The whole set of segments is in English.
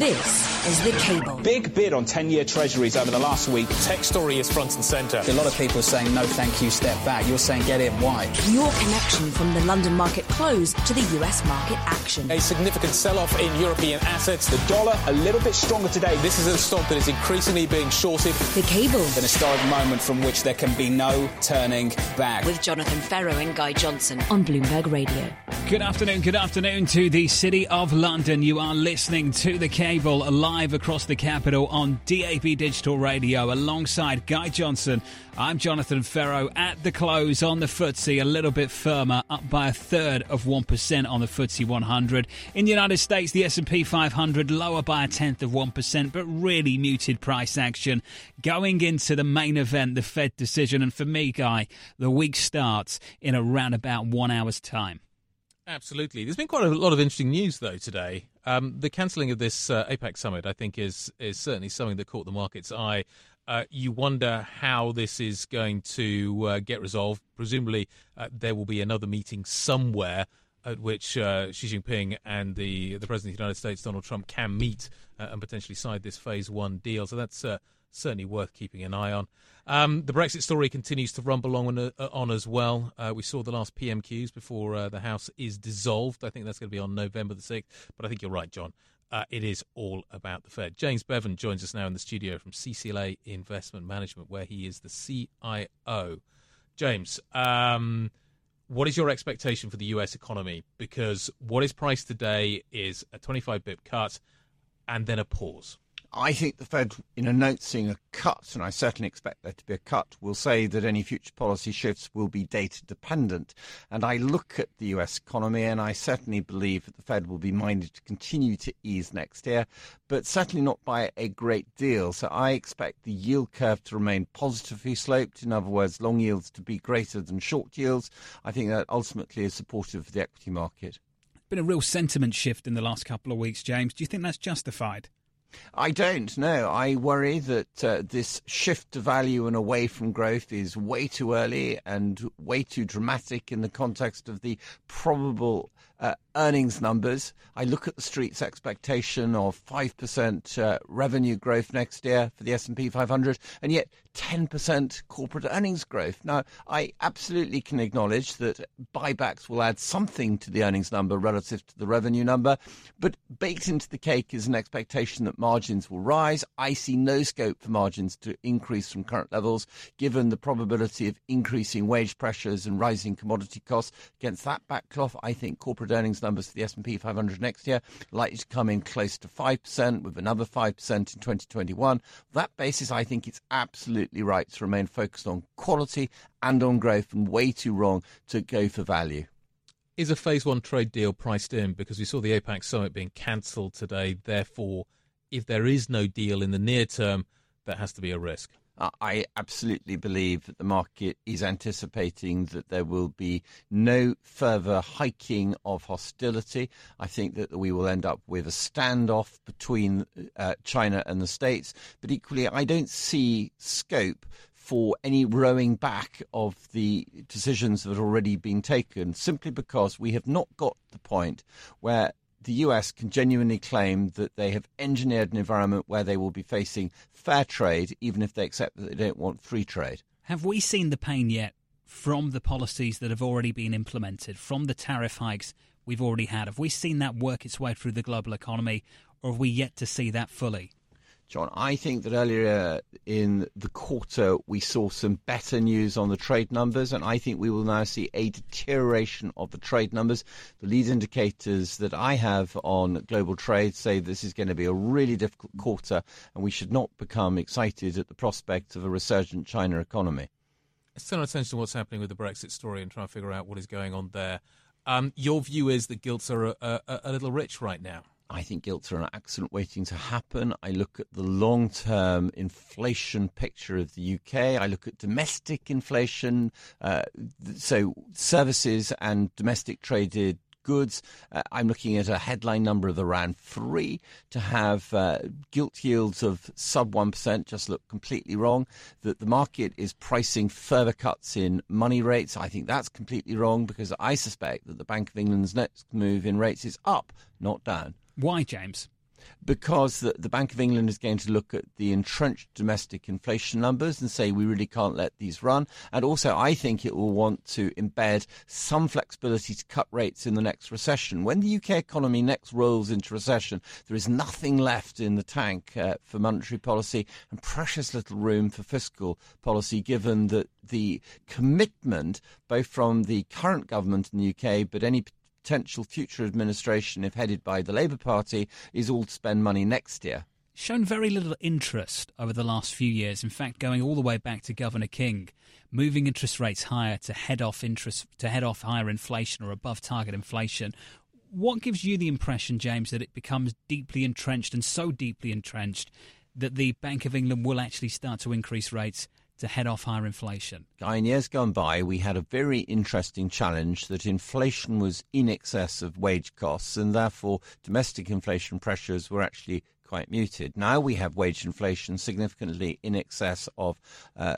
This is The Cable. Big bid on 10 year treasuries over the last week. Tech story is front and centre. A lot of people are saying no, thank you, step back. You're saying get in. Why? Your connection from the London market close to the US market action. A significant sell off in European assets. The dollar a little bit stronger today. This is a stock that is increasingly being shorted. The Cable. An historic moment from which there can be no turning back. With Jonathan Ferro and Guy Johnson on Bloomberg Radio. Good afternoon, good afternoon to the City of London. You are listening to The Cable live across the capital on DAB Digital Radio alongside Guy Johnson. I'm Jonathan Ferro at the close on the FTSE, a little bit firmer, up by a third of 1% on the FTSE 100. In the United States, the S&P 500 lower by a tenth of 1%, but really muted price action going into the main event, the Fed decision. And for me, Guy, the week starts in around about one hour's time. Absolutely. There's been quite a lot of interesting news, though, today. Um, the cancelling of this uh, APEC summit, I think, is is certainly something that caught the market's eye. Uh, you wonder how this is going to uh, get resolved. Presumably, uh, there will be another meeting somewhere at which uh, Xi Jinping and the the President of the United States, Donald Trump, can meet uh, and potentially sign this Phase One deal. So that's certainly worth keeping an eye on. Um, the Brexit story continues to rumble on, uh, on as well. Uh, we saw the last PMQs before uh, the House is dissolved. I think that's going to be on November the 6th. But I think you're right, John. Uh, it is all about the Fed. James Bevan joins us now in the studio from CCLA Investment Management, where he is the CIO. James, um, what is your expectation for the US economy? Because what is priced today is a 25 bip cut and then a pause. I think the Fed, in a note seeing a cut, and I certainly expect there to be a cut, will say that any future policy shifts will be data dependent. And I look at the US economy and I certainly believe that the Fed will be minded to continue to ease next year, but certainly not by a great deal. So I expect the yield curve to remain positively sloped. In other words, long yields to be greater than short yields. I think that ultimately is supportive of the equity market. Been a real sentiment shift in the last couple of weeks, James. Do you think that's justified? I don't know. I worry that uh, this shift to value and away from growth is way too early and way too dramatic in the context of the probable uh, earnings numbers. I look at the street's expectation of 5% uh, revenue growth next year for the S&P 500 and yet 10% corporate earnings growth. Now, I absolutely can acknowledge that buybacks will add something to the earnings number relative to the revenue number, but baked into the cake is an expectation that margins will rise. I see no scope for margins to increase from current levels given the probability of increasing wage pressures and rising commodity costs. Against that backdrop, I think corporate earnings numbers for the S&P 500 next year likely to come in close to 5% with another 5% in 2021. That basis, I think it's absolutely right to remain focused on quality and on growth and way too wrong to go for value. Is a phase one trade deal priced in? Because we saw the APEC summit being cancelled today. Therefore, if there is no deal in the near term, that has to be a risk. I absolutely believe that the market is anticipating that there will be no further hiking of hostility. I think that we will end up with a standoff between uh, China and the States. But equally, I don't see scope for any rowing back of the decisions that have already been taken, simply because we have not got the point where the US can genuinely claim that they have engineered an environment where they will be facing fair trade, even if they accept that they don't want free trade. Have we seen the pain yet from the policies that have already been implemented, from the tariff hikes we've already had? Have we seen that work its way through the global economy, or have we yet to see that fully? John, I think that earlier uh, in the quarter we saw some better news on the trade numbers, and I think we will now see a deterioration of the trade numbers. The lead indicators that I have on global trade say this is going to be a really difficult quarter, and we should not become excited at the prospect of a resurgent China economy. Let's turn our attention to what's happening with the Brexit story and try and figure out what is going on there. Um, your view is that gilts are a, a, a little rich right now. I think gilts are an accident waiting to happen. I look at the long term inflation picture of the UK. I look at domestic inflation, uh, so services and domestic traded goods. Uh, I'm looking at a headline number of around three. To have uh, gilt yields of sub 1% just look completely wrong. That the market is pricing further cuts in money rates. I think that's completely wrong because I suspect that the Bank of England's next move in rates is up, not down. Why, James? because the, the, Bank of England is going to look at the entrenched domestic inflation numbers and say we really can't let these run. And also, I think it will want to embed some flexibility to cut rates in the next recession. When the UK economy next rolls into recession, there is nothing left in the tank uh, for monetary policy and precious little room for fiscal policy, given that the commitment, both from the current government in the UK, but any potential future administration, if headed by the Labour Party, is all to spend money next year. Shown very little interest over the last few years. In fact, going all the way back to Governor King, moving interest rates higher to head off interest to head off higher inflation or above target inflation. What gives you the impression, James, that it becomes deeply entrenched and so deeply entrenched that the Bank of England will actually start to increase rates to head off higher inflation? In years gone by, we had a very interesting challenge that inflation was in excess of wage costs, and therefore domestic inflation pressures were actually quite muted. Now we have wage inflation significantly in excess of uh,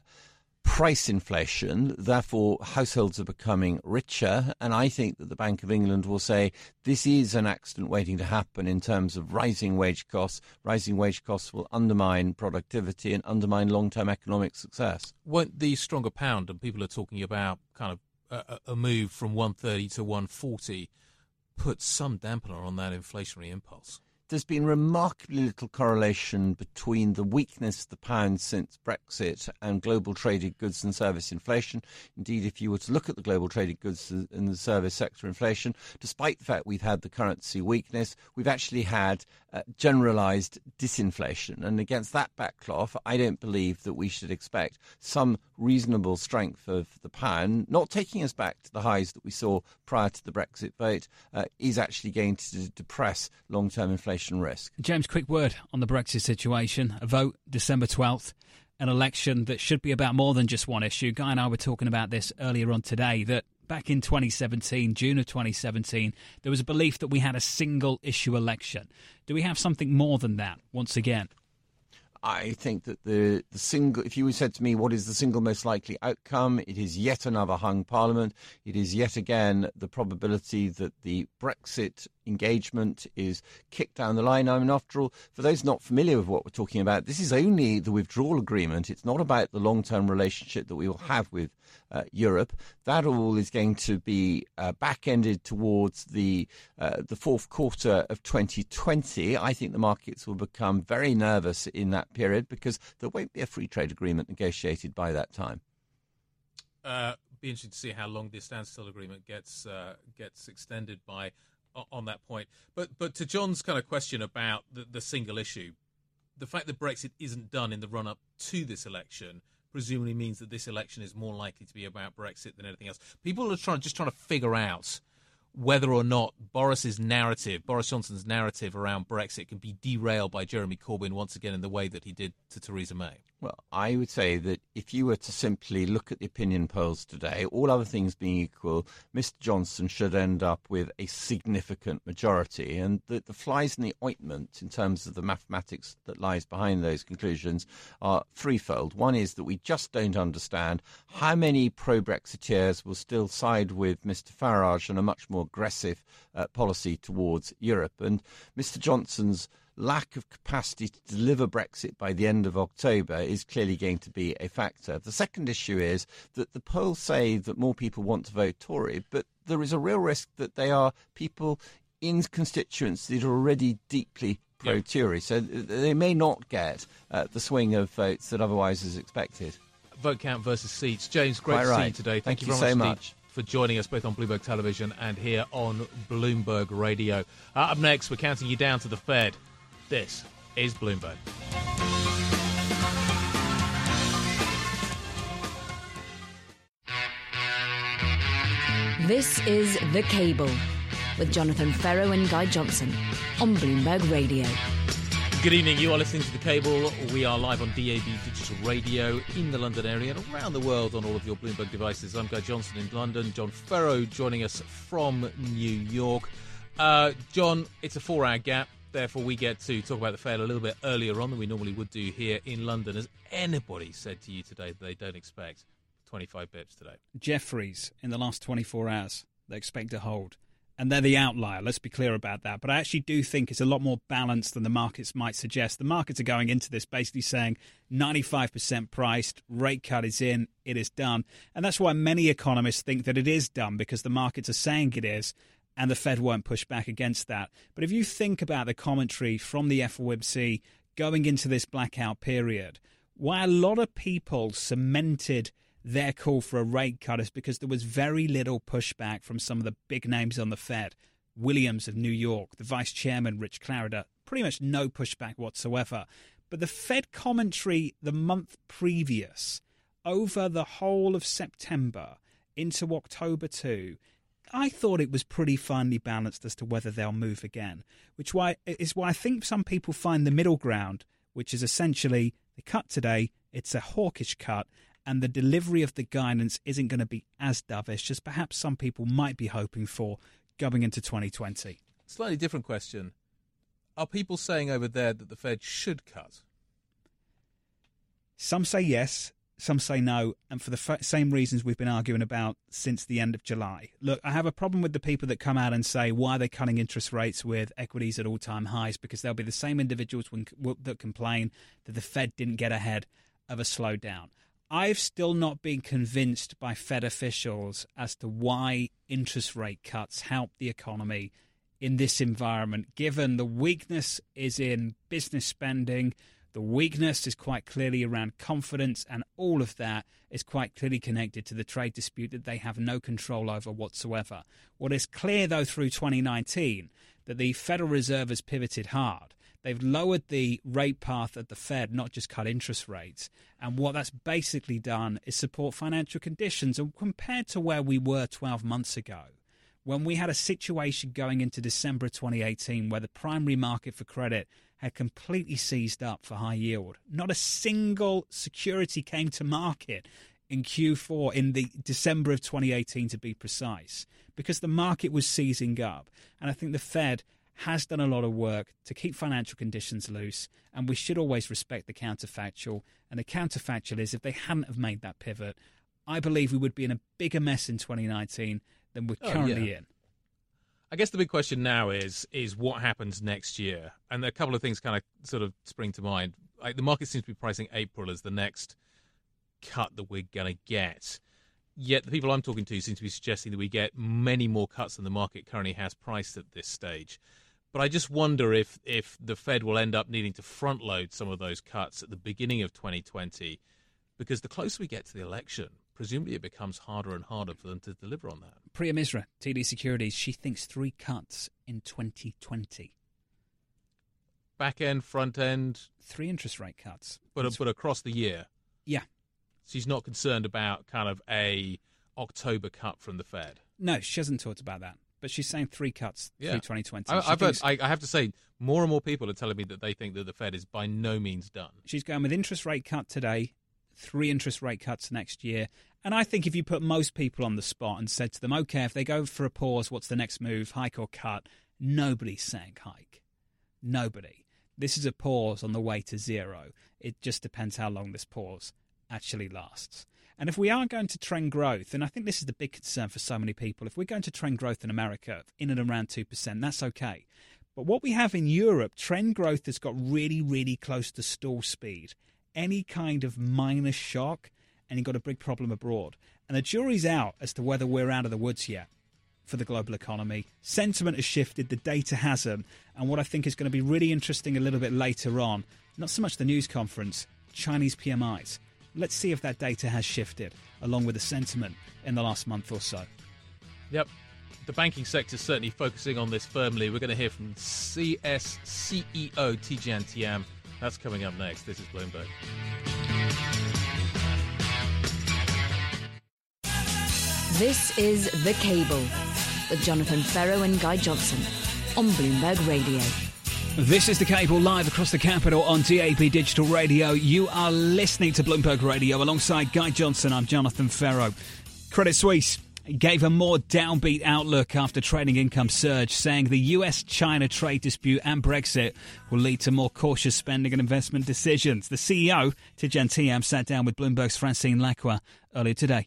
price inflation. Therefore, households are becoming richer. And I think that the Bank of England will say this is an accident waiting to happen in terms of rising wage costs. Rising wage costs will undermine productivity and undermine long term economic success. Won't the stronger pound, and people are talking about kind of a, a move from 130 to 140, put some dampener on that inflationary impulse? There's been remarkably little correlation between the weakness of the pound since Brexit and global traded goods and service inflation. Indeed, if you were to look at the global traded goods and the service sector inflation, despite the fact we've had the currency weakness, we've actually had uh, generalized disinflation. And against that backcloth, I don't believe that we should expect some reasonable strength of the pound, not taking us back to the highs that we saw prior to the Brexit vote, uh, is actually going to depress long term inflation inflation risk. James, quick word on the Brexit situation. A vote December 12th, an election that should be about more than just one issue. Guy and I were talking about this earlier on today that back in 2017, June of 2017, there was a belief that we had a single issue election. Do we have something more than that once again? I think that the, the single, if you said to me, what is the single most likely outcome? It is yet another hung parliament. It is yet again the probability that the Brexit engagement is kicked down the line. I mean, after all, for those not familiar with what we're talking about, this is only the withdrawal agreement. It's not about the long term relationship that we will have with uh, Europe. That all is going to be uh, back ended towards the uh, the fourth quarter of 2020. I think the markets will become very nervous in that period because there won't be a free trade agreement negotiated by that time. Uh, be interesting to see how long this standstill agreement gets uh, gets extended by on that point. But but to John's kind of question about the, the single issue, the fact that Brexit isn't done in the run up to this election presumably means that this election is more likely to be about Brexit than anything else. People are trying just trying to figure out whether or not Boris's narrative, Boris Johnson's narrative around Brexit, can be derailed by Jeremy Corbyn once again in the way that he did to Theresa May. Well, I would say that if you were to simply look at the opinion polls today, all other things being equal, Mr. Johnson should end up with a significant majority. And the, the flies in the ointment, in terms of the mathematics that lies behind those conclusions, are threefold. One is that we just don't understand how many pro Brexiteers will still side with Mr. Farage and a much more aggressive uh, policy towards Europe. And Mr. Johnson's lack of capacity to deliver Brexit by the end of October is clearly going to be a factor. The second issue is that the polls say that more people want to vote Tory, but there is a real risk that they are people in constituents that are already deeply pro Tory. So they may not get uh, the swing of votes that otherwise is expected. Vote count versus seats. James, great Quite to right. see you today. Thank, Thank you, you so much. much for joining us both on Bloomberg Television and here on Bloomberg Radio. Uh, up next, we're counting you down to the Fed. This is Bloomberg. This is The Cable with Jonathan Ferro and Guy Johnson on Bloomberg Radio. Good evening. You are listening to The Cable. We are live on DAB Digital Radio in the London area and around the world on all of your Bloomberg devices. I'm Guy Johnson in London. John Ferro joining us from New York. Uh, John, it's a four hour gap. Therefore, we get to talk about the Fed a little bit earlier on than we normally would do here in London. Has anybody said to you today that they don't expect 25 bips today? Jefferies in the last 24 hours, they expect to hold and they're the outlier. Let's be clear about that. But I actually do think it's a lot more balanced than the markets might suggest. The markets are going into this basically saying 95% priced, rate cut is in, it is done. And that's why many economists think that it is done because the markets are saying it is, and the Fed won't push back against that. But if you think about the commentary from the FOMC going into this blackout period, why a lot of people cemented their call for a rate cut is because there was very little pushback from some of the big names on the Fed. Williams of New York, the vice chairman, Rich Clarida, pretty much no pushback whatsoever. But the Fed commentary the month previous, over the whole of September into October too, I thought it was pretty finely balanced as to whether they'll move again, which why is why I think some people find the middle ground, which is essentially the cut today, it's a hawkish cut, and the delivery of the guidance isn't going to be as dovish as perhaps some people might be hoping for going into 2020. Slightly different question. Are people saying over there that the Fed should cut? Some say yes, some say no, and for the f- same reasons we've been arguing about since the end of July. Look, I have a problem with the people that come out and say, why are they cutting interest rates with equities at all time highs? Because they'll be the same individuals when, that complain that the Fed didn't get ahead of a slowdown. I've still not been convinced by Fed officials as to why interest rate cuts help the economy in this environment, given the weakness is in business spending, the weakness is quite clearly around confidence, and all of that is quite clearly connected to the trade dispute that they have no control over whatsoever. What is clear, though, through 2019, that the Federal Reserve has pivoted hard. They've lowered the rate path at the Fed, not just cut interest rates. And what that's basically done is support financial conditions. And compared to where we were 12 months ago, when we had a situation going into December 2018 where the primary market for credit had completely seized up for high yield, not a single security came to market in Q4 in the December of 2018 to be precise because the market was seizing up and I think the Fed has done a lot of work to keep financial conditions loose, and we should always respect the counterfactual. And the counterfactual is if they hadn't have made that pivot, I believe we would be in a bigger mess in 2019 than we're oh, currently yeah. in. I guess the big question now is is what happens next year, and a couple of things kind of sort of spring to mind. Like the market seems to be pricing April as the next cut that we're going to get. Yet the people I'm talking to seem to be suggesting that we get many more cuts than the market currently has priced at this stage. But I just wonder if if the Fed will end up needing to front load some of those cuts at the beginning of 2020, because the closer we get to the election, presumably it becomes harder and harder for them to deliver on that. Priya Misra, TD Securities, she thinks three cuts in 2020. Back end, front end, three interest rate cuts, but but across the year. Yeah, she's not concerned about kind of a October cut from the Fed. No, she hasn't talked about that but she's saying three cuts yeah. through 2020. I, have heard, I, I, have to say, more and more people are telling me that they think that the Fed is by no means done. She's going with interest rate cut today, three interest rate cuts next year. And I think if you put most people on the spot and said to them, okay, if they go for a pause, what's the next move, hike or cut? Nobody's saying hike. Nobody. This is a pause on the way to zero. It just depends how long this pause actually lasts. And if we are going to trend growth, and I think this is the big concern for so many people, if we're going to trend growth in America in and around 2%, that's okay. But what we have in Europe, trend growth has got really, really close to stall speed. Any kind of minor shock, and you've got a big problem abroad. And the jury's out as to whether we're out of the woods yet for the global economy. Sentiment has shifted, the data hasn't. And what I think is going to be really interesting a little bit later on, not so much the news conference, Chinese PMIs. Let's see if that data has shifted along with the sentiment in the last month or so. Yep. The banking sector is certainly focusing on this firmly. We're going to hear from CS CEO Thiam. That's coming up next. This is Bloomberg. This is The Cable with Jonathan Ferro and Guy Johnson on Bloomberg Radio. This is the cable live across the capital on DAB Digital Radio. You are listening to Bloomberg Radio alongside Guy Johnson. I'm Jonathan Ferro. Credit Suisse gave a more downbeat outlook after trading income surge, saying the US China trade dispute and Brexit will lead to more cautious spending and investment decisions. The CEO, Tidjane Thiam, sat down with Bloomberg's Francine Lacqua earlier today.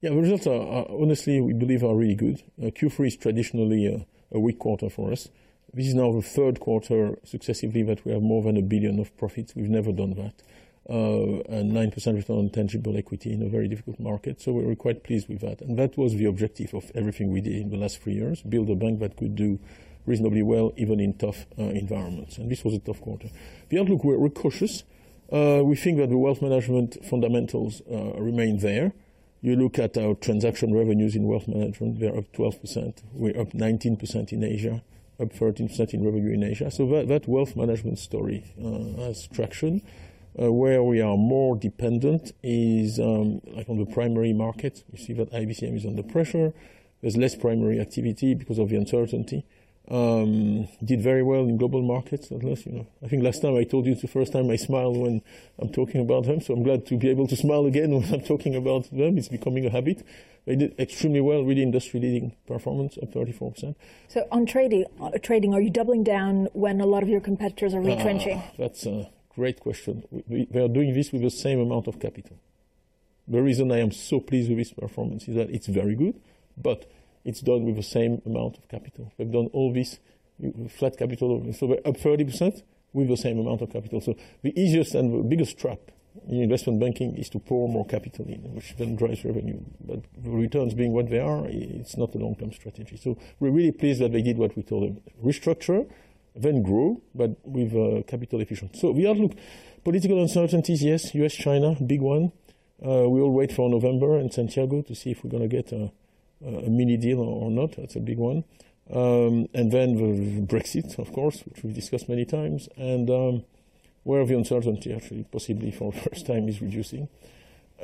Yeah, the results are, are honestly, we believe, are really good. Uh, Q3 is traditionally a, a weak quarter for us. This is now the third quarter successively that we have more than a billion of profits. We've never done that. Uh, and 9% return on tangible equity in a very difficult market. So we were quite pleased with that. And that was the objective of everything we did in the last three years build a bank that could do reasonably well even in tough uh, environments. And this was a tough quarter. The outlook, we're, we're cautious. Uh, we think that the wealth management fundamentals uh, remain there. You look at our transaction revenues in wealth management, they're up 12%. We're up 19% in Asia, up 13% in revenue in Asia. So that, that wealth management story uh, has traction. Uh, where we are more dependent is um, like on the primary market. You see that IBCM is under pressure. There's less primary activity because of the uncertainty. Um, did very well in global markets, at least. You know, I think last time I told you it's the first time I smiled when I'm talking about them. So I'm glad to be able to smile again when I'm talking about them. It's becoming a habit. They did extremely well, really industry-leading performance, up 34%. So on trading, uh, trading, are you doubling down when a lot of your competitors are retrenching? Uh, that's. Uh, Great question. We, we, are doing this with the same amount of capital. The reason I am so pleased with this performance is that it's very good, but it's done with the same amount of capital. We've done all this uh, flat capital, so we're up 30% with the same amount of capital. So the easiest and the biggest trap in investment banking is to pour more capital in, which then drives revenue. But the returns being what they are, it's not a long-term strategy. So we're really pleased that they did what we told them. Restructure, then grow, but with uh, capital efficient. So the outlook, political uncertainties, yes, U.S., China, big one. Uh, we all wait for November in Santiago to see if we're going to get a, a, mini deal or not. That's a big one. Um, and then the Brexit, of course, which we've discussed many times, and um, where the uncertainty actually possibly for the first time is reducing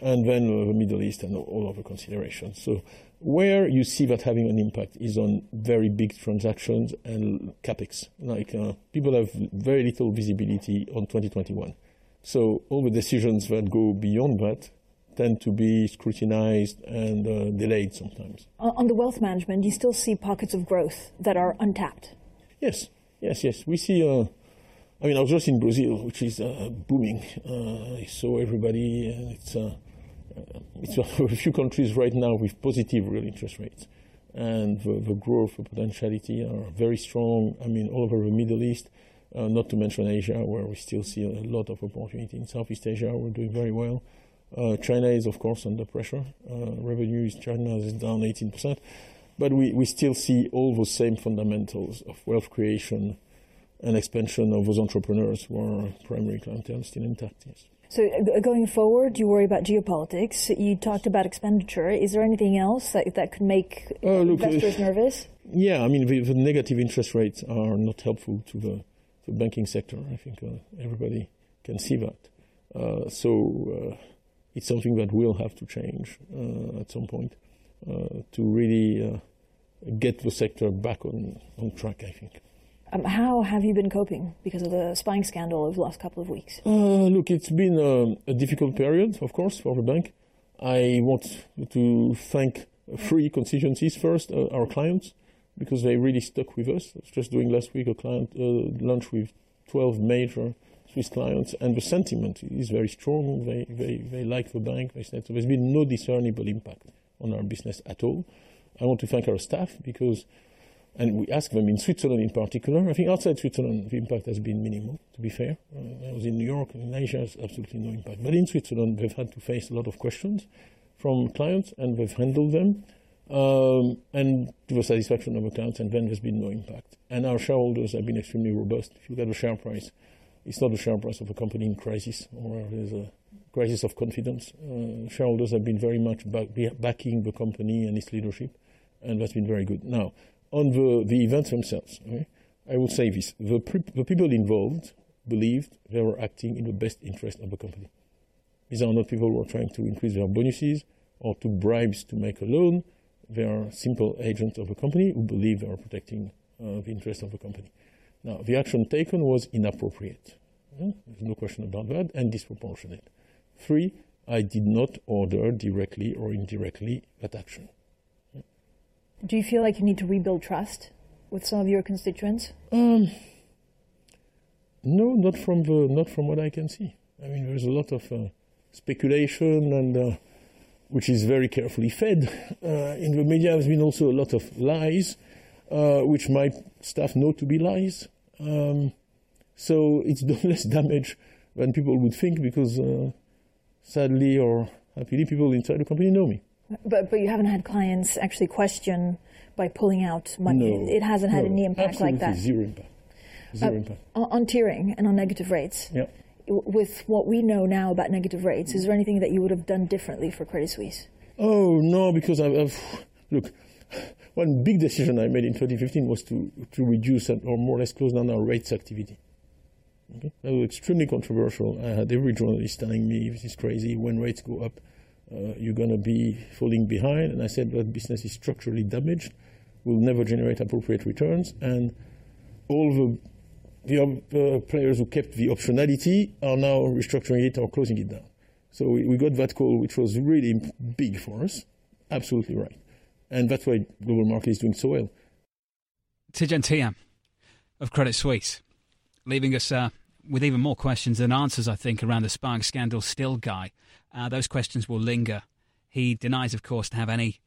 and then uh, the Middle East and all other considerations. So where you see that having an impact is on very big transactions and capex. Like uh, people have very little visibility on 2021. So all the decisions that go beyond that tend to be scrutinized and uh, delayed sometimes. On the wealth management, you still see pockets of growth that are untapped? Yes, yes, yes. We see. Uh, I mean, I was just in Brazil, which is uh, booming. Uh, I saw everybody, and it's uh, it's a few countries right now with positive real interest rates. And the, the growth, the potentiality are very strong. I mean, all over the Middle East, uh, not to mention Asia, where we still see a lot of opportunity. In Southeast Asia, we're doing very well. Uh, China is, of course, under pressure. Uh, revenue is China is down 18%. But we, we still see all the same fundamentals of wealth creation and expansion of those entrepreneurs who are primary clientele still intact, yes. So going forward, you worry about geopolitics. You talked about expenditure. Is there anything else that, that could make uh, look, investors uh, nervous? Yeah, I mean, the, the, negative interest rates are not helpful to the, the banking sector. I think uh, everybody can see that. Uh, so uh, it's something that will have to change uh, at some point to really get the sector back on, on track, I think. Um, how have you been coping because of the spying scandal of the last couple of weeks? Uh, look, it's been a, a, difficult period, of course, for the bank. I want to thank three constituencies. First, uh, our clients, because they really stuck with us. I was just doing last week a client uh, lunch with 12 major Swiss clients, and the sentiment is very strong. They, they, they like the bank. They said, so there's been no discernible impact on our business at all. I want to thank our staff because and we ask them in Switzerland in particular. I think outside Switzerland, the impact has been minimal, to be fair. Uh, I was in New York, in Asia, there's absolutely no impact. But in Switzerland, they've had to face a lot of questions from clients, and they've handled them. Um, and to the satisfaction of the clients, and then there's been no impact. And our shareholders have been extremely robust. If you look at the share price, it's not the share price of a company in crisis or there's a crisis of confidence. Uh, shareholders have been very much back, backing the company and its leadership, and that's been very good. Now, on the, the events themselves, okay, I will say this. The, the people involved believed they were acting in the best interest of the company. These are not people who are trying to increase their bonuses or to bribes to make a loan. They are simple agents of the company who believe they are protecting uh, the interest of the company. Now, the action taken was inappropriate. Yeah? There's no question about that, and disproportionate. Three, I did not order directly or indirectly that action. Do you feel like you need to rebuild trust with some of your constituents? Um, no, not from the not from what I can see. I mean, there's a lot of uh, speculation and uh, which is very carefully fed. Uh, in the media, there's been also a lot of lies, uh, which my staff know to be lies. Um, so it's done less damage than people would think because, uh, sadly or happily, people inside the company know me. But but you haven't had clients actually question by pulling out money. No, it hasn't had no, any impact like that. Zero impact. Zero Uh, impact. on, on tiering and on negative rates. Yeah. With what we know now about negative rates, is there anything that you would have done differently for Credit Suisse? Oh no, because I've, I've look. One big decision I made in 2015 was to to reduce or more or less close down our rates activity. Okay? That was extremely controversial. I had every journalist telling me this is crazy. When rates go up, uh, you're going to be falling behind. And I said that business is structurally damaged, will never generate appropriate returns, and all the the uh, players who kept the optionality are now restructuring it or closing it down. So we, we got that call, which was really big for us. Absolutely right. And that's why global market is doing so well. Tidjane Thiam of Credit Suisse, leaving us uh, with even more questions than answers, I think, around the spying scandal still, Guy. Uh, those questions will linger. He denies, of course, to have any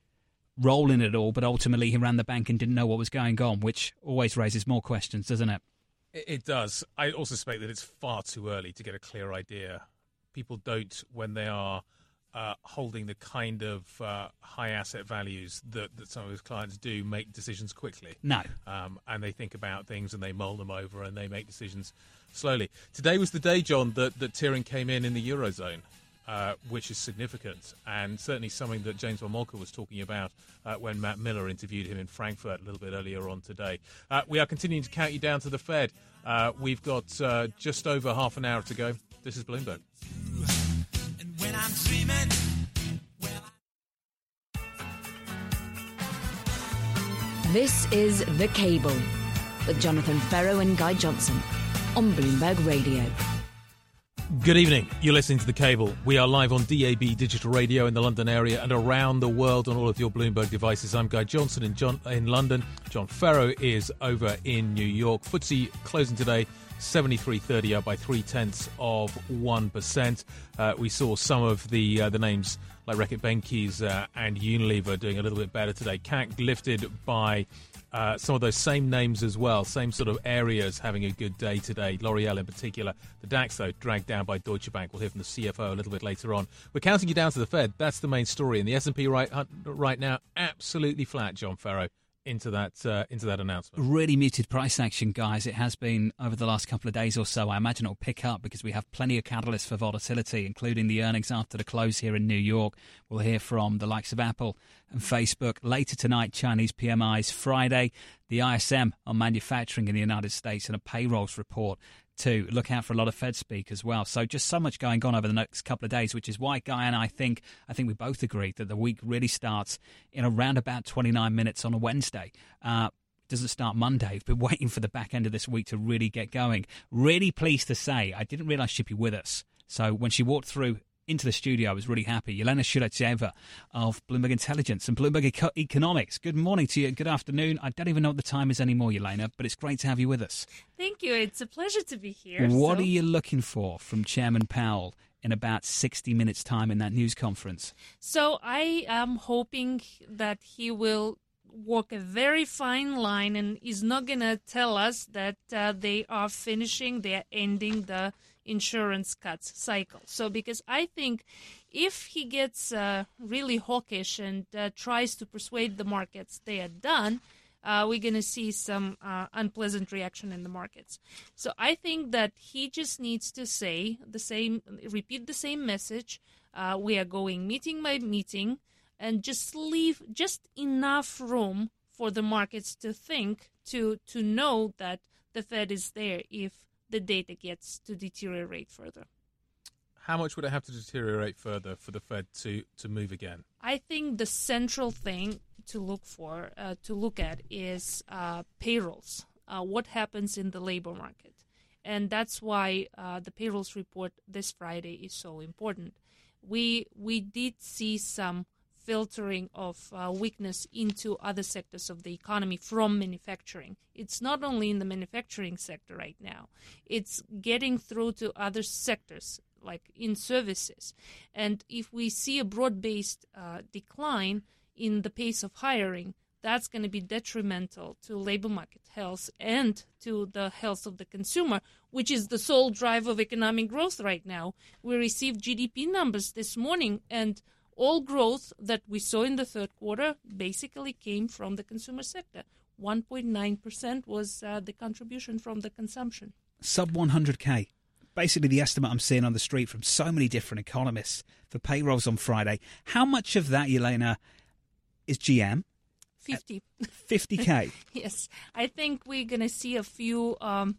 role in it all, but ultimately he ran the bank and didn't know what was going on, which always raises more questions, doesn't it? It, it does. I also suspect that it's far too early to get a clear idea. People don't, when they are uh, holding the kind of uh, high asset values that, that some of his clients do, make decisions quickly. No. Um, and they think about things and they mull them over and they make decisions slowly. Today was the day, John, that, that came in in the Eurozone. Uh, which is significant and certainly something that James von was talking about uh, when Matt Miller interviewed him in Frankfurt a little bit earlier on today. Uh, we are continuing to count you down to the Fed. Uh, we've got uh, just over half an hour to go. This is Bloomberg. This is The Cable with Jonathan Ferro and Guy Johnson on Bloomberg Radio. Good evening. You're listening to The Cable. We are live on DAB digital radio in the London area and around the world on all of your Bloomberg devices. I'm Guy Johnson in, John, in London. John Ferro is over in New York. FTSE closing today 73.30 up by three tenths of 1%. Uh, we saw some of the uh, the names like Reckitt Benckiser uh, and Unilever doing a little bit better today. CAC lifted by uh, some of those same names as well, same sort of areas having a good day today. L'Oreal in particular. The DAX, though, dragged down by Deutsche Bank. We'll hear from the CFO a little bit later on. We're counting you down to the Fed. That's the main story. And the S&P right uh, right now, absolutely flat, John Ferro, into that uh, into that announcement. Really muted price action, guys. It has been over the last couple of days or so. I imagine it'll pick up because we have plenty of catalysts for volatility, including the earnings after the close here in New York. We'll hear from the likes of Apple and Facebook later tonight. Chinese PMIs Friday, the ISM on manufacturing in the United States, and a payrolls report to look out for a lot of Fed speak as well. So just so much going on over the next couple of days, which is why Guy and I think I think we both agree that the week really starts in around about 29 minutes on a Wednesday. Uh, doesn't start Monday. We've been waiting for the back end of this week to really get going. Really pleased to say I didn't realize she'd be with us. So when she walked through into the studio, I was really happy. Yelena Shulyatyeva of Bloomberg Intelligence and Bloomberg Eco- Economics. Good morning to you. Good afternoon. I don't even know what the time is anymore, Yelena, but it's great to have you with us. Thank you. It's a pleasure to be here. What so- are you looking for from Chairman Powell in about 60 minutes' time in that news conference? So I am hoping that he will walk a very fine line and is not going to tell us that uh, they are finishing, they are ending the insurance cuts cycle. So because I think if he gets uh, really hawkish and uh, tries to persuade the markets they are done, uh, we're going to see some uh, unpleasant reaction in the markets. So I think that he just needs to say the same, repeat the same message. Uh, we are going meeting by meeting, and just leave just enough room for the markets to think to to know that the Fed is there if the data gets to deteriorate further. How much would it have to deteriorate further for the Fed to, to move again? I think the central thing to look for, uh, to look at, is uh, payrolls. Uh, what happens in the labor market, and that's why uh, the payrolls report this Friday is so important. We we did see some filtering of uh, weakness into other sectors of the economy from manufacturing. It's not only in the manufacturing sector right now; it's getting through to other sectors like in services. And if we see a broad based uh, decline in the pace of hiring, that's going to be detrimental to labor market health and to the health of the consumer, which is the sole drive of economic growth right now. We received GDP numbers this morning, and all growth that we saw in the third quarter basically came from the consumer sector. 1.9% was uh, the contribution from the consumption. Sub 100k. Basically, the estimate I'm seeing on the street from so many different economists for payrolls on Friday. How much of that, Yelena, is GM? 50. 50k? yes. I think we're going to see a few um,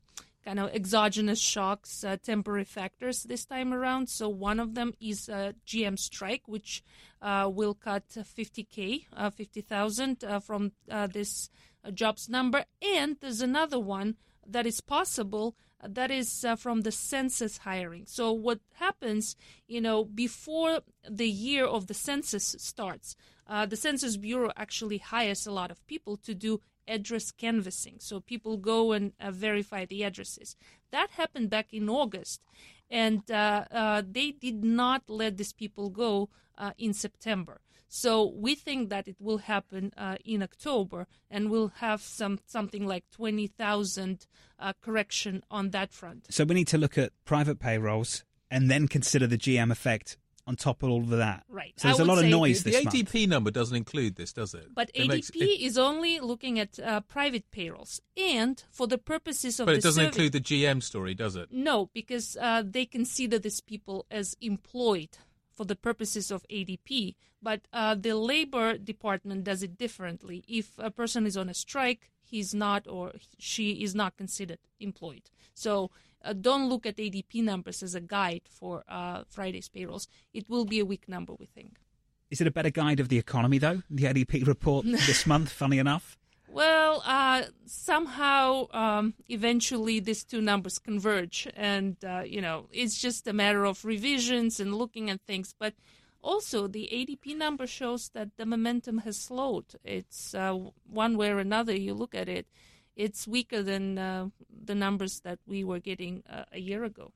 kind of exogenous shocks, uh, temporary factors this time around. So one of them is a GM strike, which uh, will cut 50k, uh, 50,000 uh, from uh, this uh, jobs number. And there's another one that is possible that is uh, from the census hiring. So what happens, you know, before the year of the census starts, uh, the Census Bureau actually hires a lot of people to do address canvassing. So people go and uh, verify the addresses. That happened back in August, and uh, uh, they did not let these people go uh, in September. So we think that it will happen uh, in October, and we'll have some something like twenty thousand uh, correction on that front. So we need to look at private payrolls and then consider the GM effect on top of all of that. Right. So there's a lot of noise the, this the ADP month. number doesn't include this, does it? But it ADP makes, it, is only looking at uh, private payrolls, and for the purposes of but the it doesn't survey, include the GM story, does it? No, because uh, they consider these people as employed for the purposes of ADP. But uh, the Labor Department does it differently. If a person is on a strike, he's not or she is not considered employed. So uh, don't look at ADP numbers as a guide for uh, Friday's payrolls. It will be a weak number, we think. Is it a better guide of the economy, though? The ADP report this month, funny enough? Well, uh, somehow, um, eventually, these two numbers converge, and uh, you know, it's just a matter of revisions and looking at things. But also, the ADP number shows that the momentum has slowed. It's uh, one way or another. You look at it, it's weaker than uh, the numbers that we were getting uh, a year ago.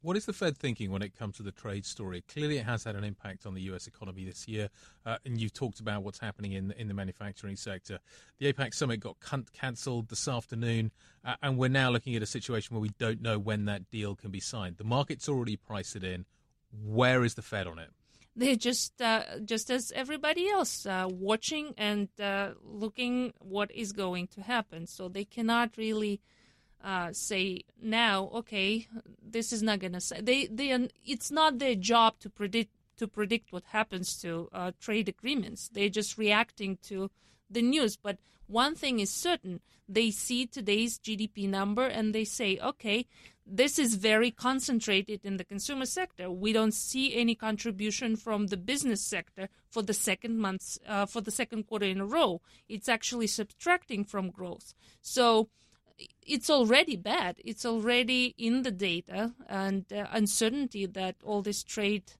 What is the Fed thinking when it comes to the trade story? Clearly, it has had an impact on the U.S. economy this year, uh, and you've talked about what's happening in in the manufacturing sector. The APEC summit got cancelled this afternoon, uh, and we're now looking at a situation where we don't know when that deal can be signed. The market's already priced it in. Where is the Fed on it? They're just uh, just as everybody else, uh, watching and uh, looking what is going to happen. So they cannot really uh, say now, okay, this is not gonna say they they it's not their job to predict to predict what happens to uh, trade agreements. They're just reacting to the news. But one thing is certain: they see today's GDP number and they say, okay, this is very concentrated in the consumer sector. We don't see any contribution from the business sector for the second months uh, for the second quarter in a row. It's actually subtracting from growth. So it's already bad. It's already in the data, and uh, uncertainty that all these trade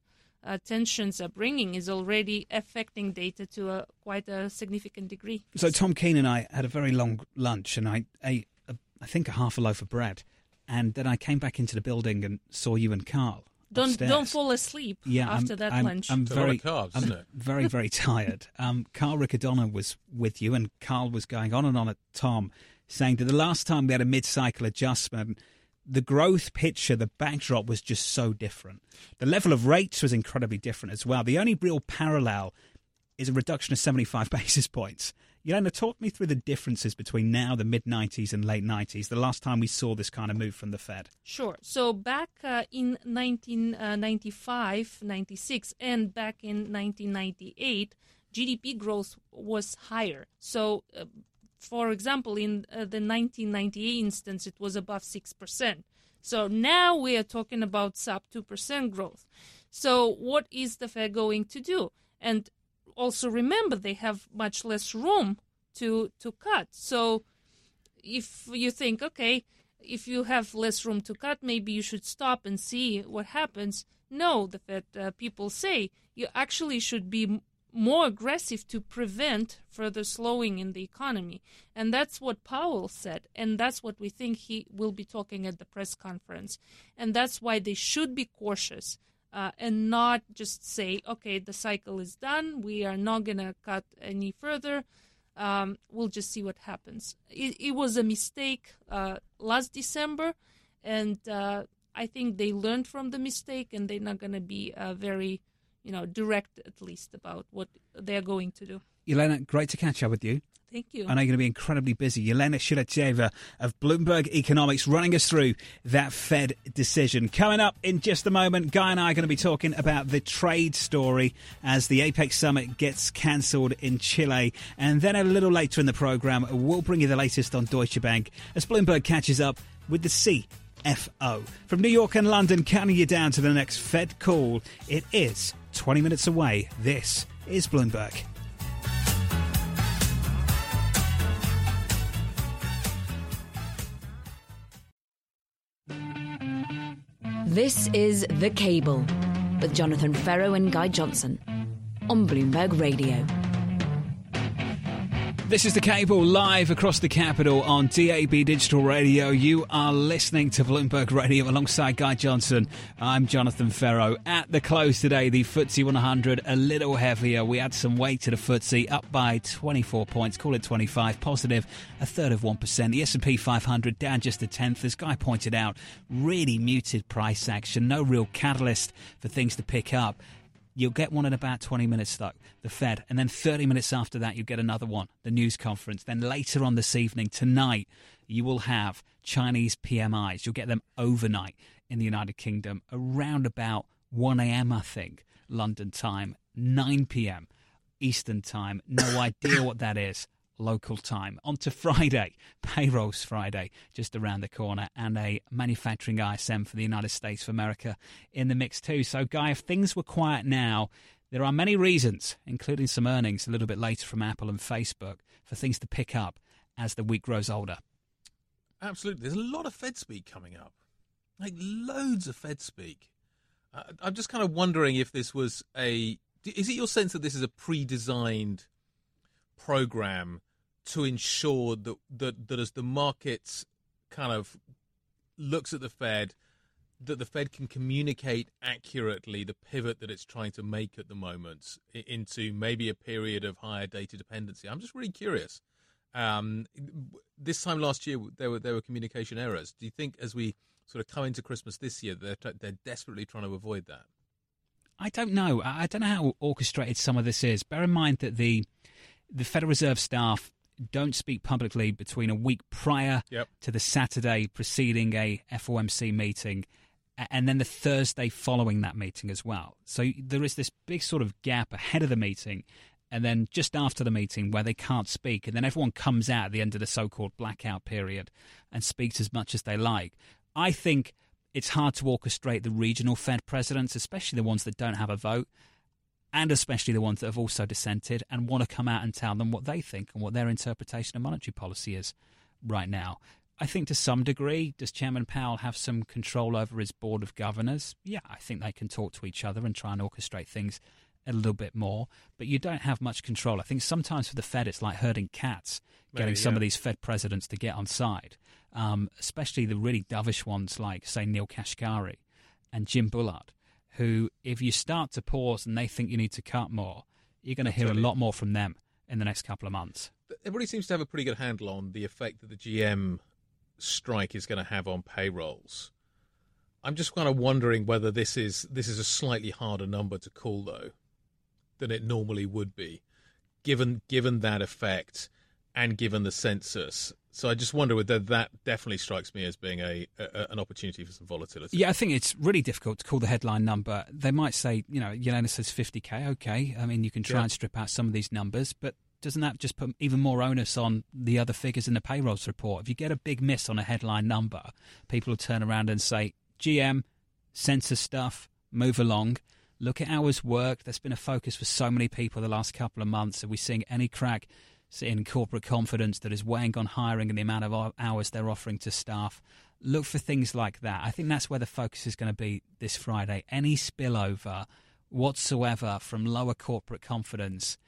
uh, tensions are bringing is already affecting data to a quite a significant degree. So Tom Keene and I had a very long lunch, and I ate, a, I think, a half a loaf of bread, and then I came back into the building and saw you and Carl. Don't upstairs. don't fall asleep yeah, after I'm, that I'm, lunch. I'm It's a very, carbs, I'm isn't it? very, very tired. Um, Carl Riccadonna was with you, and Carl was going on and on at Tom, saying that the last time we had a mid-cycle adjustment, the growth picture, the backdrop was just so different. The level of rates was incredibly different as well. The only real parallel is a reduction of 75 basis points. Yelena, talk me through the differences between now, the mid 90s, and late 90s, the last time we saw this kind of move from the Fed. Sure. So back uh, in 1995, 96, and back in 1998, GDP growth was higher. So, uh, for example, in uh, the 1998 instance, it was above 6%. So now we are talking about sub 2% growth. So, what is the Fed going to do? And also remember they have much less room to to cut. So if you think, okay, if you have less room to cut, maybe you should stop and see what happens. No, the Fed uh, people say you actually should be more aggressive to prevent further slowing in the economy. And that's what Powell said. And that's what we think he will be talking at the press conference. And that's why they should be cautious uh, and not just say, okay, the cycle is done. We are not going to cut any further. Um, we'll just see what happens. It, it was a mistake uh, last December. And uh, I think they learned from the mistake and they're not going to be uh, very you know, direct at least about what they're going to do. Yelena, great to catch up with you. Thank you. I know you're going to be incredibly busy. Yelena Shulyatyeva of Bloomberg Economics running us through that Fed decision. Coming up in just a moment, Guy and I are going to be talking about the trade story as the APEC summit gets cancelled in Chile. And then a little later in the programme, we'll bring you the latest on Deutsche Bank as Bloomberg catches up with the CFO. From New York and London, counting you down to the next Fed call, it is 20 minutes away. This is Bloomberg. This is The Cable with Jonathan Ferro and Guy Johnson on Bloomberg Radio. This is the cable live across the capital on DAB Digital Radio. You are listening to Bloomberg Radio alongside Guy Johnson. I'm Jonathan Ferro. At the close today, the FTSE 100 a little heavier. We had some weight to the FTSE, up by 24 points, call it 25, positive a third of 1%. The S&P 500 down just a tenth. As Guy pointed out, really muted price action, no real catalyst for things to pick up. You'll get one in about 20 minutes, though, the Fed. And then 30 minutes after that, you'll get another one, the news conference. Then later on this evening, tonight, you will have Chinese PMIs. You'll get them overnight in the United Kingdom around about 1 a.m., I think, London time, 9 p.m. Eastern time. No idea what that is local time. On to Friday, payrolls Friday, just around the corner, and a manufacturing ISM for the United States of America in the mix too. So, Guy, if things were quiet now, there are many reasons, including some earnings a little bit later from Apple and Facebook, for things to pick up as the week grows older. Absolutely. There's a lot of Fed speak coming up, like loads of Fed speak. Uh, I'm just kind of wondering if this was a. Is it your sense that this is a pre designed program to ensure that, that that as the markets kind of looks at the Fed, that the Fed can communicate accurately the pivot that it's trying to make at the moment into maybe a period of higher data dependency. I'm just really curious. Um, this time last year, there were there were communication errors. Do you think as we sort of come into Christmas this year, they're they're desperately trying to avoid that? I don't know. I don't know how orchestrated some of this is. Bear in mind that the the Federal Reserve staff don't speak publicly between a week prior yep. to the Saturday preceding a FOMC meeting and then the Thursday following that meeting as well. So there is this big sort of gap ahead of the meeting and then just after the meeting where they can't speak and then everyone comes out at the end of the so-called blackout period and speaks as much as they like. I think it's hard to orchestrate the regional Fed presidents, especially the ones that don't have a vote and especially the ones that have also dissented and want to come out and tell them what they think and what their interpretation of monetary policy is right now. I think to some degree, does Chairman Powell have some control over his board of governors? Yeah, I think they can talk to each other and try and orchestrate things a little bit more, but you don't have much control. I think sometimes for the Fed, it's like herding cats, getting Maybe, some of these Fed presidents to get on side, um, especially the really dovish ones like, say, Neel Kashkari and Jim Bullard who, if you start to pause and they think you need to cut more, you're going to hear a lot more from them in the next couple of months. Everybody seems to have a pretty good handle on the effect that the GM strike is going to have on payrolls. I'm just kind of wondering whether this is this is a slightly harder number to call though than it normally would be, given given that effect and given the census so I just wonder whether that definitely strikes me as being a, a, an opportunity for some volatility. Yeah, I think it's really difficult to call the headline number. They might say, you know, Yelena says 50k. Okay, I mean you can try yeah. and strip out some of these numbers, but doesn't that just put even more onus on the other figures in the payrolls report? If you get a big miss on a headline number, people will turn around and say, GM, census stuff, move along. Look at hours worked. That's been a focus for so many people the last couple of months. Are we seeing any crack in corporate confidence that is weighing on hiring and the amount of hours they're offering to staff. Look for things like that. I think that's where the focus is going to be this Friday. Any spillover whatsoever from lower corporate confidence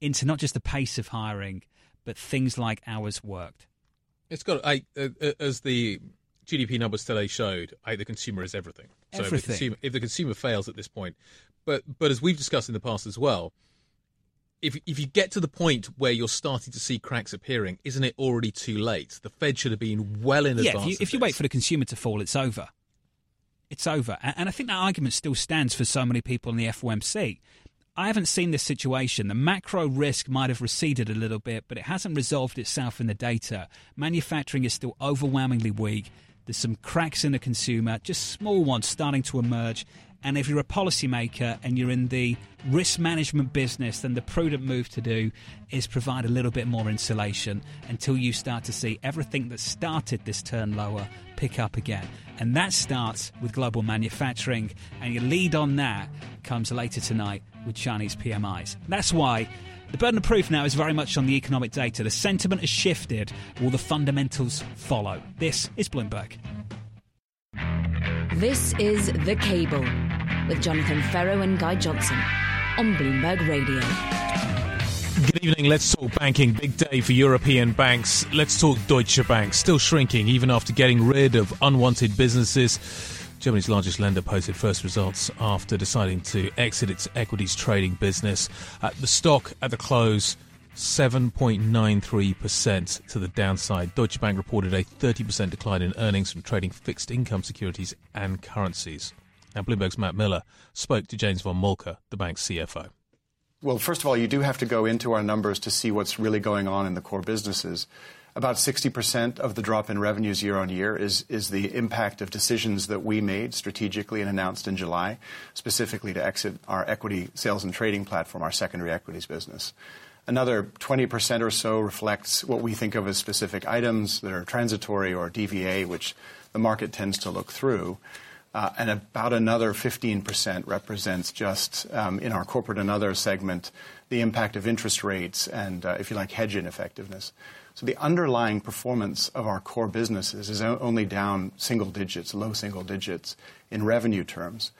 into not just the pace of hiring, but things like hours worked? It's got, I, uh, uh as the GDP numbers today showed, I, the consumer is everything. So everything. If, the consumer, if the consumer fails at this point, but but as we've discussed in the past as well, if if you get to the point where you're starting to see cracks appearing, isn't it already too late? The Fed should have been well in yeah, advance. If you, if you wait for the consumer to fall, it's over. It's over, and I think that argument still stands for so many people in the FOMC. I haven't seen this situation. The macro risk might have receded a little bit, but it hasn't resolved itself in the data. Manufacturing is still overwhelmingly weak. There's some cracks in the consumer, just small ones starting to emerge. And if you're a policymaker and you're in the risk management business, then the prudent move to do is provide a little bit more insulation until you start to see everything that started this turn lower pick up again. And that starts with global manufacturing. And your lead on that comes later tonight with Chinese PMIs. That's why the burden of proof now is very much on the economic data. The sentiment has shifted, will the fundamentals follow? This is Bloomberg. This is The Cable with Jonathan Ferro and Guy Johnson on Bloomberg Radio. Good evening. Let's talk banking. Big day for European banks. Let's talk Deutsche Bank. Still shrinking even after getting rid of unwanted businesses. Germany's largest lender posted first results after deciding to exit its equities trading business. Uh, the stock at the close 7.93% to the downside. Deutsche Bank reported a 30% decline in earnings from trading fixed income securities and currencies. Now, Bloomberg's Matt Miller spoke to James von Moltke, the bank's CFO. Well, first of all, you do have to go into our numbers to see what's really going on in the core businesses. About 60% of the drop in revenues year on year is, is the impact of decisions that we made strategically and announced in July, specifically to exit our equity sales and trading platform, our secondary equities business. Another 20% or so reflects what we think of as specific items that are transitory or DVA, which the market tends to look through. Uh, and about another 15% represents just um, in our corporate and other segment the impact of interest rates and, uh, if you like, hedge ineffectiveness. So the underlying performance of our core businesses is only down single digits, low single digits in revenue terms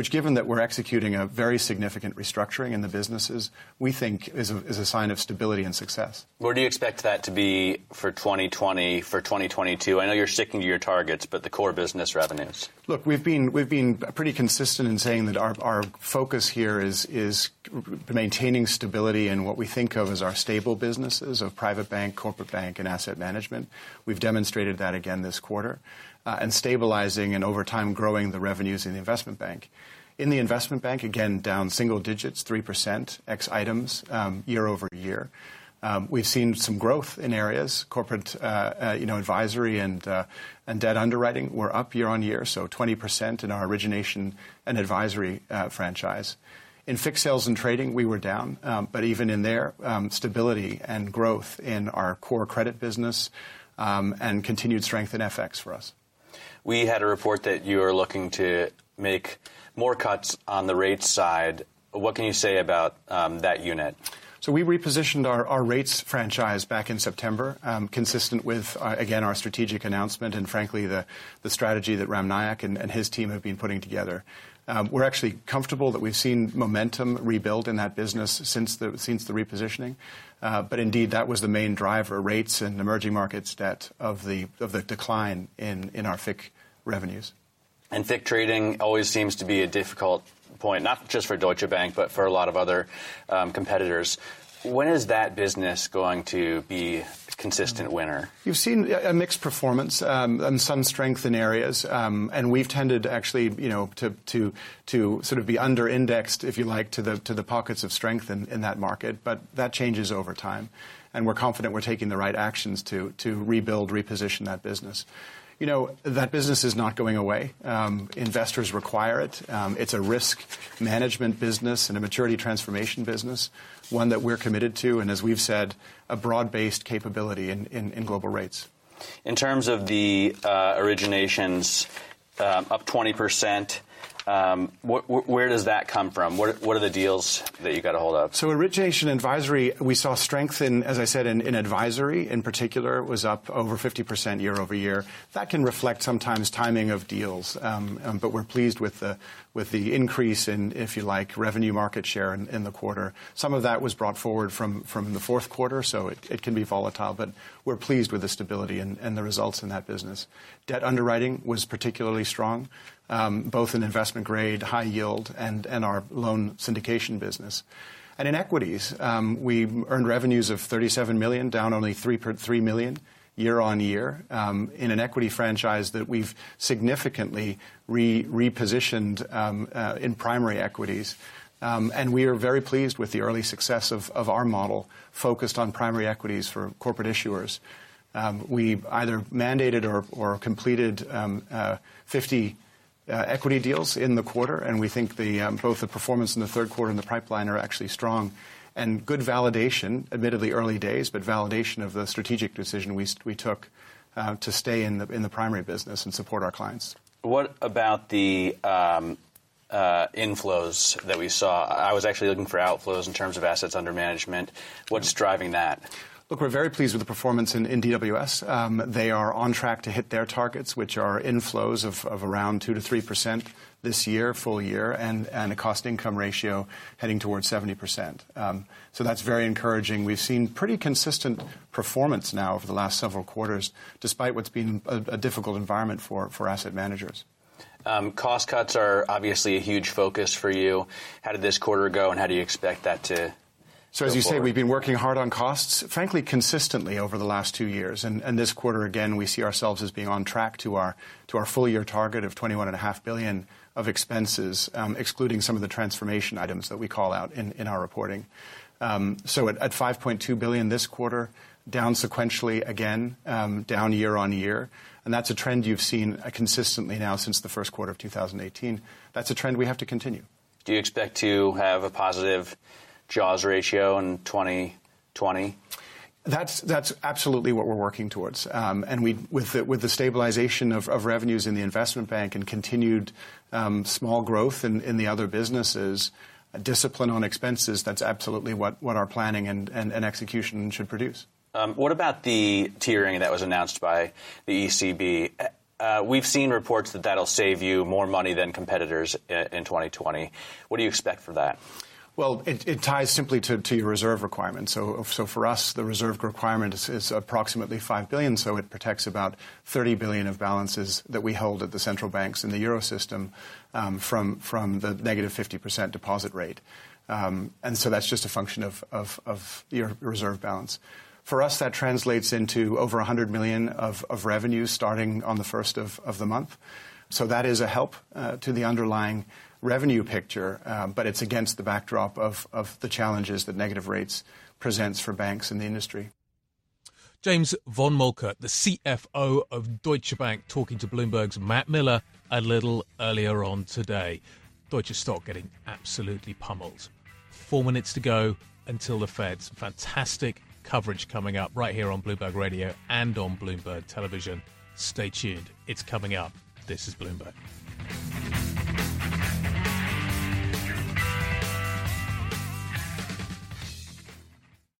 which, given that we're executing a very significant restructuring in the businesses, we think is a, is a sign of stability and success. Where do you expect that to be for 2020, for 2022? I know you're sticking to your targets, but the core business revenues. Look, we've been we've been pretty consistent in saying that our, our focus here is is maintaining stability in what we think of as our stable businesses of private bank, corporate bank, and asset management. We've demonstrated that again this quarter uh, and stabilizing and over time growing the revenues in the investment bank. In the investment bank, again, down single digits, 3% ex items um, year over year. Um, we've seen some growth in areas, corporate, uh, uh, you know, advisory and uh, and debt underwriting were up year on year, so 20% in our origination and advisory uh, franchise. In fixed sales and trading, we were down, um, but even in there, um, stability and growth in our core credit business um, and continued strength in FX for us. We had a report that you are looking to make more cuts on the rates side. What can you say about um, that unit? So we repositioned our, our rates franchise back in September, um, consistent with, uh, again, our strategic announcement and, frankly, the, the strategy that Ram Nayak and, and his team have been putting together. Um, we're actually comfortable that we've seen momentum rebuild in that business since the, since the repositioning. Uh, but indeed, that was the main driver, rates and emerging markets debt, of the, of the decline in, in our FIC revenues. And FIC trading always seems to be a difficult point, not just for Deutsche Bank, but for a lot of other um, competitors. When is that business going to be a consistent winner? You've seen a mixed performance um, and some strength in areas, um, and we've tended actually, you know, to to to sort of be under indexed, if you like, to the to the pockets of strength in, in that market. But that changes over time, and we're confident we're taking the right actions to to rebuild, reposition that business. You know, that business is not going away. Um, investors require it. Um, it's a risk management business and a maturity transformation business, one that we're committed to, and as we've said, a broad based capability in, in, in, global rates. In terms of the uh, originations, um, up 20%. Um, wh- wh- where does that come from? What, what are the deals that you got a hold of? So origination advisory, we saw strength in, as I said, in, in advisory in particular was up over 50% year over year. That can reflect sometimes timing of deals, um, um, but we're pleased with the with the increase in, if you like, revenue market share in, in the quarter. Some of that was brought forward from from the fourth quarter, so it, it can be volatile, but we're pleased with the stability and, and the results in that business. Debt underwriting was particularly strong um, both in investment grade, high yield, and, and our loan syndication business. And in equities, um, we earned revenues of 37 million, down only 3, per, 3 million year on year um, in an equity franchise that we've significantly re- repositioned um, uh, in primary equities. Um, and we are very pleased with the early success of, of our model focused on primary equities for corporate issuers. Um, we either mandated or, or completed um, uh, 50 uh, equity deals in the quarter, and we think the, um, both the performance in the third quarter and the pipeline are actually strong. And good validation, admittedly early days, but validation of the strategic decision we, we took uh, to stay in the, in the primary business and support our clients. What about the um, uh, inflows that we saw? I was actually looking for outflows in terms of assets under management. What's driving that? Look, we're very pleased with the performance in, in DWS. Um, they are on track to hit their targets, which are inflows of, of around 2 to 3 percent this year, full year, and, and a cost income ratio heading towards 70 percent. Um, so that's very encouraging. We've seen pretty consistent performance now over the last several quarters, despite what's been a, a difficult environment for, for asset managers. Um, cost cuts are obviously a huge focus for you. How did this quarter go, and how do you expect that to so as you say, we've been working hard on costs, frankly, consistently over the last two years. And, and, this quarter, again, we see ourselves as being on track to our to our full year target of 21.5 billion of expenses, um, excluding some of the transformation items that we call out in, in our reporting. Um, so at, at 5.2 billion this quarter, down sequentially again, um, down year on year. And that's a trend you've seen consistently now since the first quarter of 2018. That's a trend we have to continue. Do you expect to have a positive Jaws ratio in 2020? That's that's absolutely what we're working towards, um, and we with the, with the stabilization of, of, revenues in the investment bank and continued um, small growth in, in the other businesses, discipline on expenses. That's absolutely what, what our planning and, and, and execution should produce. Um, what about the tiering that was announced by the ECB? Uh, we've seen reports that that'll save you more money than competitors in, in 2020. What do you expect for that? Well, it, it ties simply to, to, your reserve requirement. So, so for us, the reserve requirement is, is, approximately five billion. So it protects about 30 billion of balances that we hold at the central banks in the euro system um, from from the negative 50 percent deposit rate. Um, and so that's just a function of, of, of your reserve balance. For us, that translates into over 100 million of, of revenue starting on the first of, of the month. So that is a help uh, to the underlying revenue picture, uh, but it's against the backdrop of, of the challenges that negative rates presents for banks in the industry. James von Moltke, the CFO of Deutsche Bank, talking to Bloomberg's Matt Miller a little earlier on today. Deutsche stock getting absolutely pummeled. Four minutes to go until the Fed. Some fantastic coverage coming up right here on Bloomberg Radio and on Bloomberg Television. Stay tuned. It's coming up. This is Bloomberg.